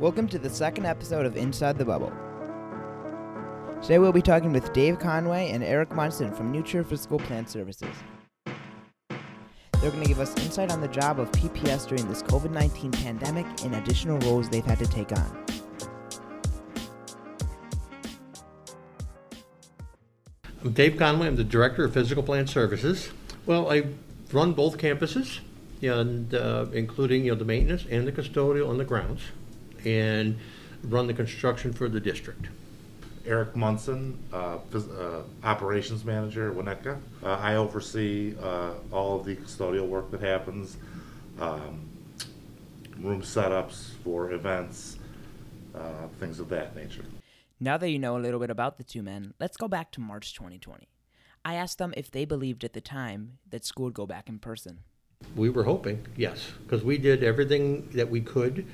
Welcome to the second episode of Inside the Bubble. Today we'll be talking with Dave Conway and Eric Munson from New Trier Physical Plant Services. They're going to give us insight on the job of PPS during this COVID 19 pandemic and additional roles they've had to take on. I'm Dave Conway. I'm the Director of Physical Plant Services. Well, I run both campuses, and uh, including you know the maintenance and the custodial and the grounds, and run the construction for the district. Eric Munson, uh, phys- uh, Operations Manager at Winnetka. Uh, I oversee uh, all of the custodial work that happens, um, room setups for events, uh, things of that nature. Now that you know a little bit about the two men, let's go back to March 2020. I asked them if they believed at the time that school would go back in person. We were hoping, yes, because we did everything that we could.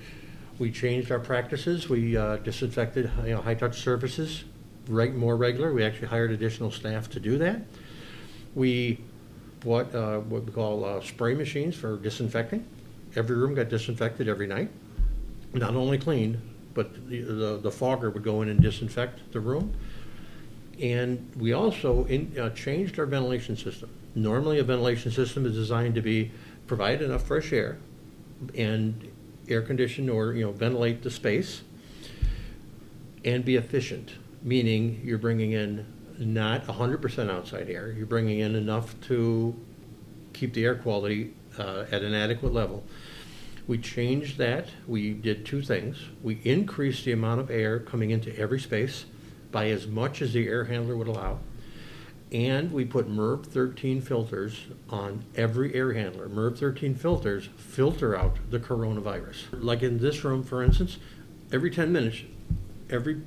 We changed our practices. We uh, disinfected, you know, high-touch surfaces, right, more regular. We actually hired additional staff to do that. We bought uh, what we call uh, spray machines for disinfecting. Every room got disinfected every night. Not only cleaned, but the, the, the fogger would go in and disinfect the room. And we also in, uh, changed our ventilation system. Normally, a ventilation system is designed to be provide enough fresh air and air condition or you know ventilate the space and be efficient, meaning you're bringing in not 100% outside air. You're bringing in enough to keep the air quality uh, at an adequate level. We changed that. We did two things. We increased the amount of air coming into every space by as much as the air handler would allow. And we put MERV 13 filters on every air handler. MERV 13 filters filter out the coronavirus. Like in this room, for instance, every 10 minutes, every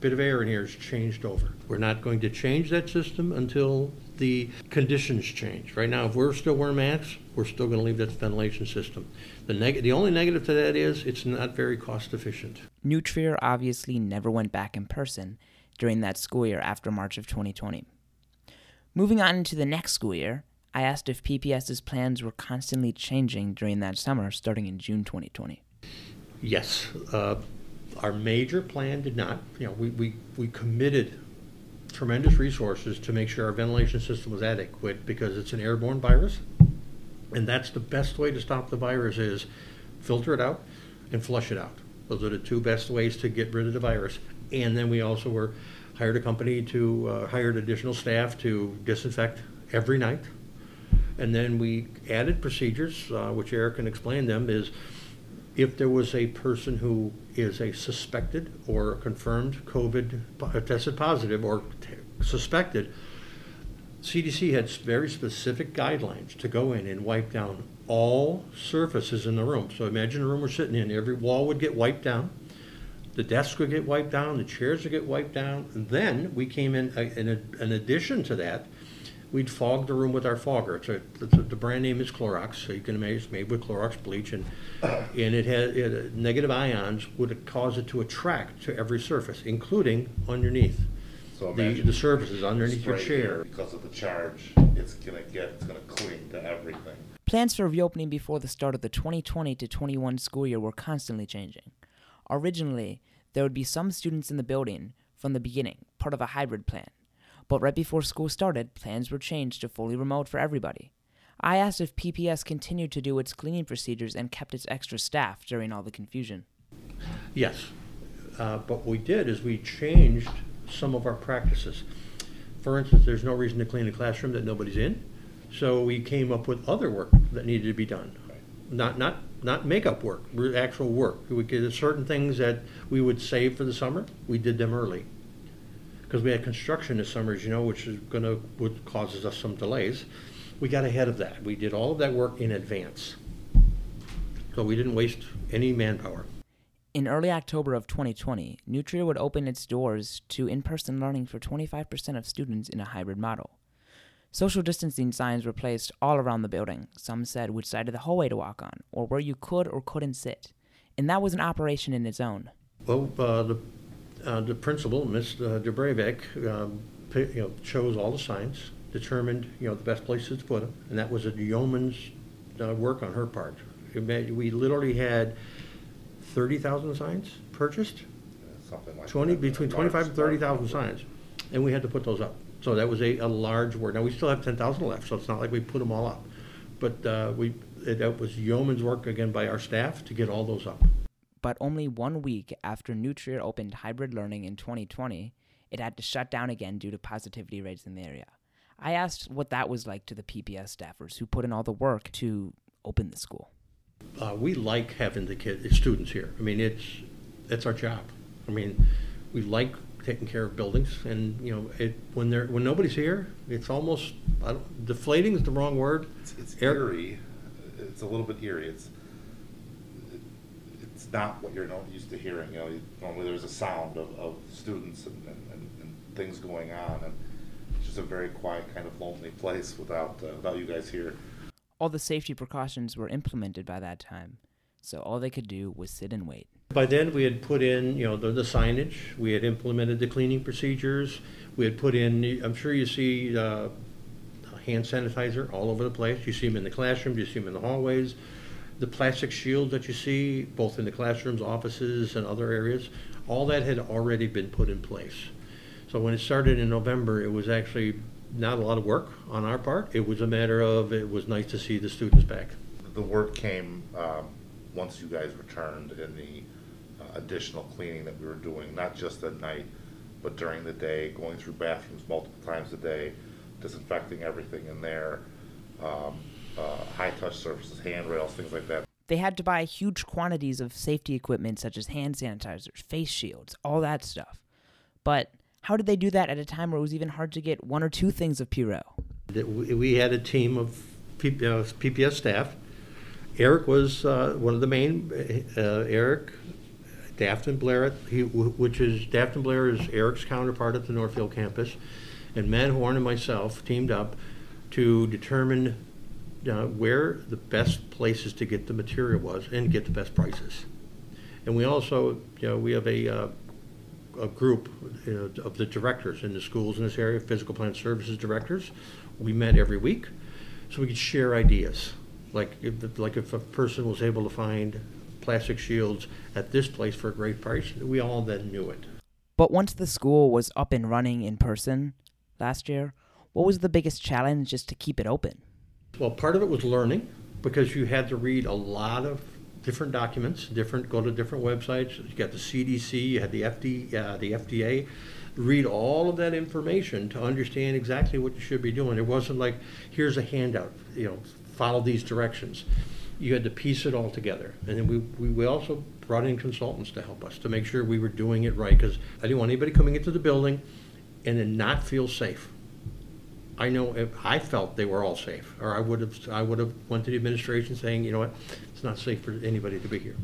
bit of air in here is changed over. We're not going to change that system until the conditions change. Right now, if we're still wearing masks, we're still going to leave that ventilation system. The, neg- the only negative to that is it's not very cost efficient. New Trier obviously never went back in person during that school year after March of 2020. Moving on into the next school year, I asked if PPS's plans were constantly changing during that summer starting in June 2020. Yes, uh, our major plan did not, you know, we, we, we committed tremendous resources to make sure our ventilation system was adequate because it's an airborne virus. And that's the best way to stop the virus is filter it out and flush it out. Those are the two best ways to get rid of the virus. And then we also were hired a company to uh, hired additional staff to disinfect every night. And then we added procedures, uh, which Eric can explain them, is if there was a person who is a suspected or confirmed COVID, po- tested positive or t- suspected, CDC had very specific guidelines to go in and wipe down all surfaces in the room. So imagine a room we're sitting in, every wall would get wiped down, the desks would get wiped down, the chairs would get wiped down. And then we came in, uh, in, a- in addition to that, we'd fog the room with our fogger. It's a, it's a, the brand name is Clorox, so you can imagine it's made with Clorox bleach, and and it had it had negative ions would cause it to attract to every surface, including underneath So the, imagine the surfaces underneath your spray here, chair. Because of the charge, it's gonna get, it's gonna cling to everything. Plans for reopening before the start of the 2020 to 21 school year were constantly changing. Originally, there would be some students in the building from the beginning, part of a hybrid plan. But right before school started, plans were changed to fully remote for everybody. I asked if PPS continued to do its cleaning procedures and kept its extra staff during all the confusion. Yes, uh, but what we did is we changed some of our practices. For instance, there's no reason to clean a classroom that nobody's in, so we came up with other work that needed to be done. Not, not, not makeup work, actual work. We could, certain things that we would save for the summer, we did them early. Because we had construction this summer, as you know, which is gonna, would causes us some delays. We got ahead of that. We did all of that work in advance. So we didn't waste any manpower. In early October of 2020, New Trier would open its doors to in person learning for 25% of students in a hybrid model. Social distancing signs were placed all around the building. Some said which side of the hallway to walk on, or where you could or couldn't sit. And that was an operation in its own. Well, uh, the, uh, the principal, Ms. Dubravik, um, you know, chose all the signs, determined, you know, the best places to put them, and that was a yeoman's uh, work on her part. We literally had 30,000 signs purchased, Something like 20, that. between Large- 25 and 30,000 signs. And we had to put those up. So that was a, a large work. Now, we still have 10,000 left, so it's not like we put them all up. But uh, we, it- that was yeoman's work again by our staff to get all those up. But only one week after New Trier opened hybrid learning in 2020, it had to shut down again due to positivity rates in the area. I asked what that was like to the PPS staffers who put in all the work to open the school. uh, we like having the kid, the students here. I mean, it's, it's our job. I mean, we like taking care of buildings and, you know, it, when they're, when nobody's here, it's almost, I don't, deflating is the wrong word. It's, it's Air- eerie. It's a little bit eerie. It's it's not what you're not used to hearing. You know, you- normally there's a sound of, of students and, and, and, and things going on, and it's just a very quiet, kind of lonely place without uh, without you guys here. All the safety precautions were implemented by that time, so all they could do was sit and wait. By then, we had put in, you know, the, the signage, we had implemented the cleaning procedures, we had put in, I'm sure you see, uh, hand sanitizer all over the place. You see them in the classrooms, you see them in the hallways. The plastic shields that you see, both in the classrooms, offices, and other areas, all that had already been put in place. So when it started in November, it was actually not a lot of work on our part. It was a matter of, it was nice to see the students back. The word came um, once you guys returned in the additional cleaning that we were doing, not just at night, but during the day, going through bathrooms multiple times a day, disinfecting everything in there, um, uh, high-touch surfaces, handrails, things like that. They had to buy huge quantities of safety equipment such as hand sanitizers, face shields, all that stuff. But how did they do that at a time where it was even hard to get one or two things of Purell? we we had a team of uh, PPS staff. Eric was uh, one of the main, uh, Eric, Dafton Blair, which is, Dafton Blair is Eric's counterpart at the Northfield campus, and Matt Horn and myself teamed up to determine uh, where the best places to get the material was and get the best prices. And we also, you know, we have a, uh, a group you know, of the directors in the schools in this area, physical plant services directors. We met every week so we could share ideas. Like if, like if a person was able to find plastic shields at this place for a great price, we all then knew it. But once the school was up and running in person last year, what was the biggest challenge just to keep it open? Well, part of it was learning because you had to read a lot of different documents, different go to different websites. You got the CDC, you had the FD, uh, the FDA. Read all of that information to understand exactly what you should be doing. It wasn't like here's a handout, you know, follow these directions. You had to piece it all together, and then we, we, we also brought in consultants to help us to make sure we were doing it right because I didn't want anybody coming into the building and then not feel safe. I know if I felt they were all safe, or I would have, I would have went to the administration saying, you know what, it's not safe for anybody to be here.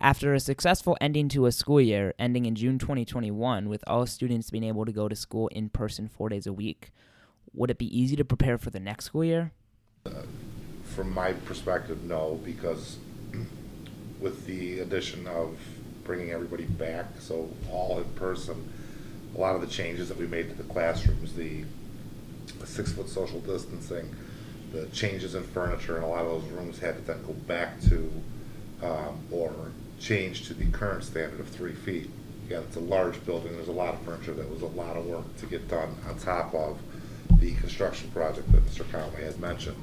After a successful ending to a school year ending in June 2021, with all students being able to go to school in person four days a week, would it be easy to prepare for the next school year? Uh, From my perspective, no, because with the addition of bringing everybody back, so all in person, a lot of the changes that we made to the classrooms, the six-foot social distancing, the changes in furniture, and a lot of those rooms had to then go back to, um, or change to the current standard of three feet. Again, it's a large building, there's a lot of furniture, that was a lot of work to get done on top of the construction project that Mr. Conway has mentioned,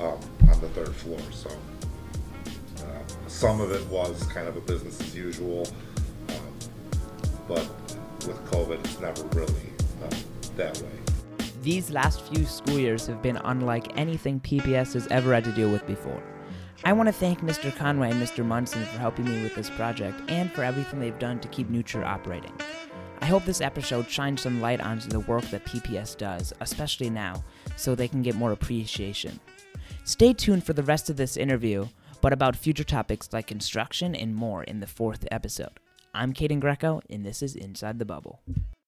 um, on the third floor, so. uh, Some of it was kind of a business as usual, um, but with COVID, it's never really, uh, that way. These last few school years have been unlike anything PPS has ever had to deal with before. I want to thank Mr. Conway and Mr. Munson for helping me with this project and for everything they've done to keep New Trier operating. I hope this episode shines some light onto the work that PPS does, especially now, so they can get more appreciation. Stay tuned for the rest of this interview, but about future topics like construction and more in the fourth episode. I'm Kaden Greco, and this is Inside the Bubble.